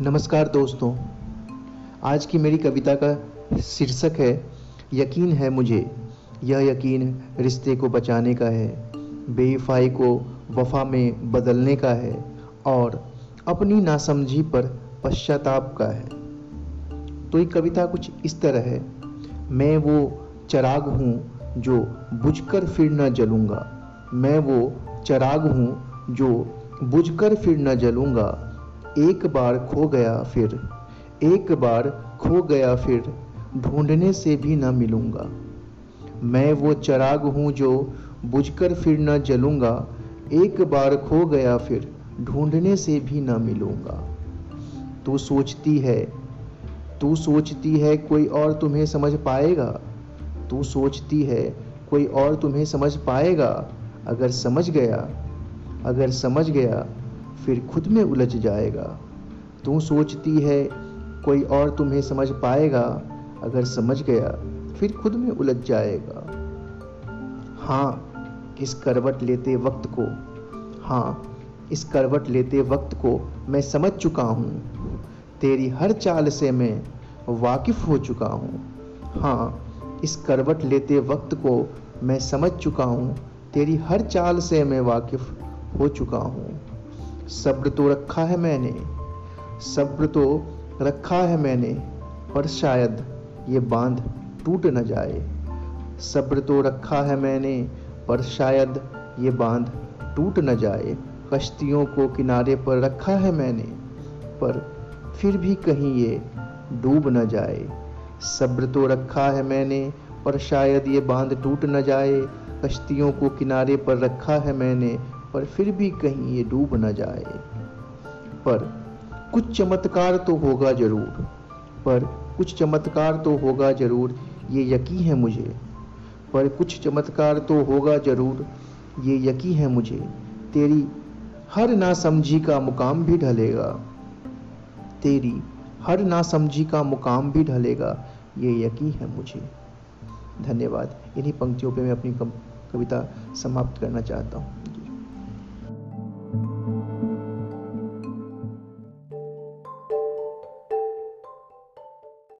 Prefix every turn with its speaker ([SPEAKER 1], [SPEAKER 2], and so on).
[SPEAKER 1] नमस्कार दोस्तों। आज की मेरी कविता का शीर्षक है, यकीन है मुझे। यह यकीन रिश्ते को बचाने का है बेईफाई को वफा में बदलने का है और अपनी नासमझी पर पश्चाताप का है। तो ये कविता कुछ इस तरह है, मैं वो चराग हूँ जो बुझकर फिर न जलूँगा। मैं वो चराग हूँ जो बुझकर फिर न जलूँगा। एक बार खो गया फिर, एक बार खो गया फिर, ढूँढने से भी न मिलूँगा। मैं वो चराग हूँ जो बुझकर फिर न जलूँगा। एक बार खो गया फिर, ढूँढने से भी न मिलूँगा। तू सोचती है, तू सोचती है कोई और तुम्हें समझ पाएगा? तू सोचती है कोई और तुम्हें समझ पाएगा? अगर समझ गया, अगर समझ गया, फिर खुद में उलझ जाएगा। तू सोचती है, कोई और तुम्हें समझ पाएगा। अगर समझ गया, फिर खुद में उलझ जाएगा। हाँ इस करवट लेते वक्त को हाँ इस करवट लेते वक्त को मैं समझ चुका हूँ। तेरी हर चाल से मैं वाकिफ हो चुका हूँ। हाँ इस करवट लेते वक्त को मैं समझ चुका हूँ। तेरी हर चाल से मैं वाकिफ हो चुका हूँ। सब्र तो रखा है मैंने, सब्र तो रखा है मैंने, पर शायद ये बाँध टूट न जाए। सब्र तो रखा है मैंने, पर शायद ये बाँध टूट न जाए। कश्तियों को किनारे पर रखा है मैंने, पर फिर भी कहीं ये डूब न जाए। सब्र तो रखा है मैंने, पर शायद ये बाँध टूट न जाए। कश्तियों को किनारे पर रखा है मैंने, पर फिर भी कहीं ये डूब न जाए। पर कुछ चमत्कार तो होगा ज़रूर, पर कुछ चमत्कार तो होगा ज़रूर, ये यकीन है मुझे। पर कुछ चमत्कार तो होगा ज़रूर, ये यकीन है मुझे, तेरी हर नासमझी का मुकाम भी ढलेगा। तेरी हर नासमझी का मुकाम भी ढलेगा, ये यकी है मुझे। धन्यवाद, इन्हीं पंक्तियों पे मैं अपनी कविता समाप्त करना चाहता हूँ.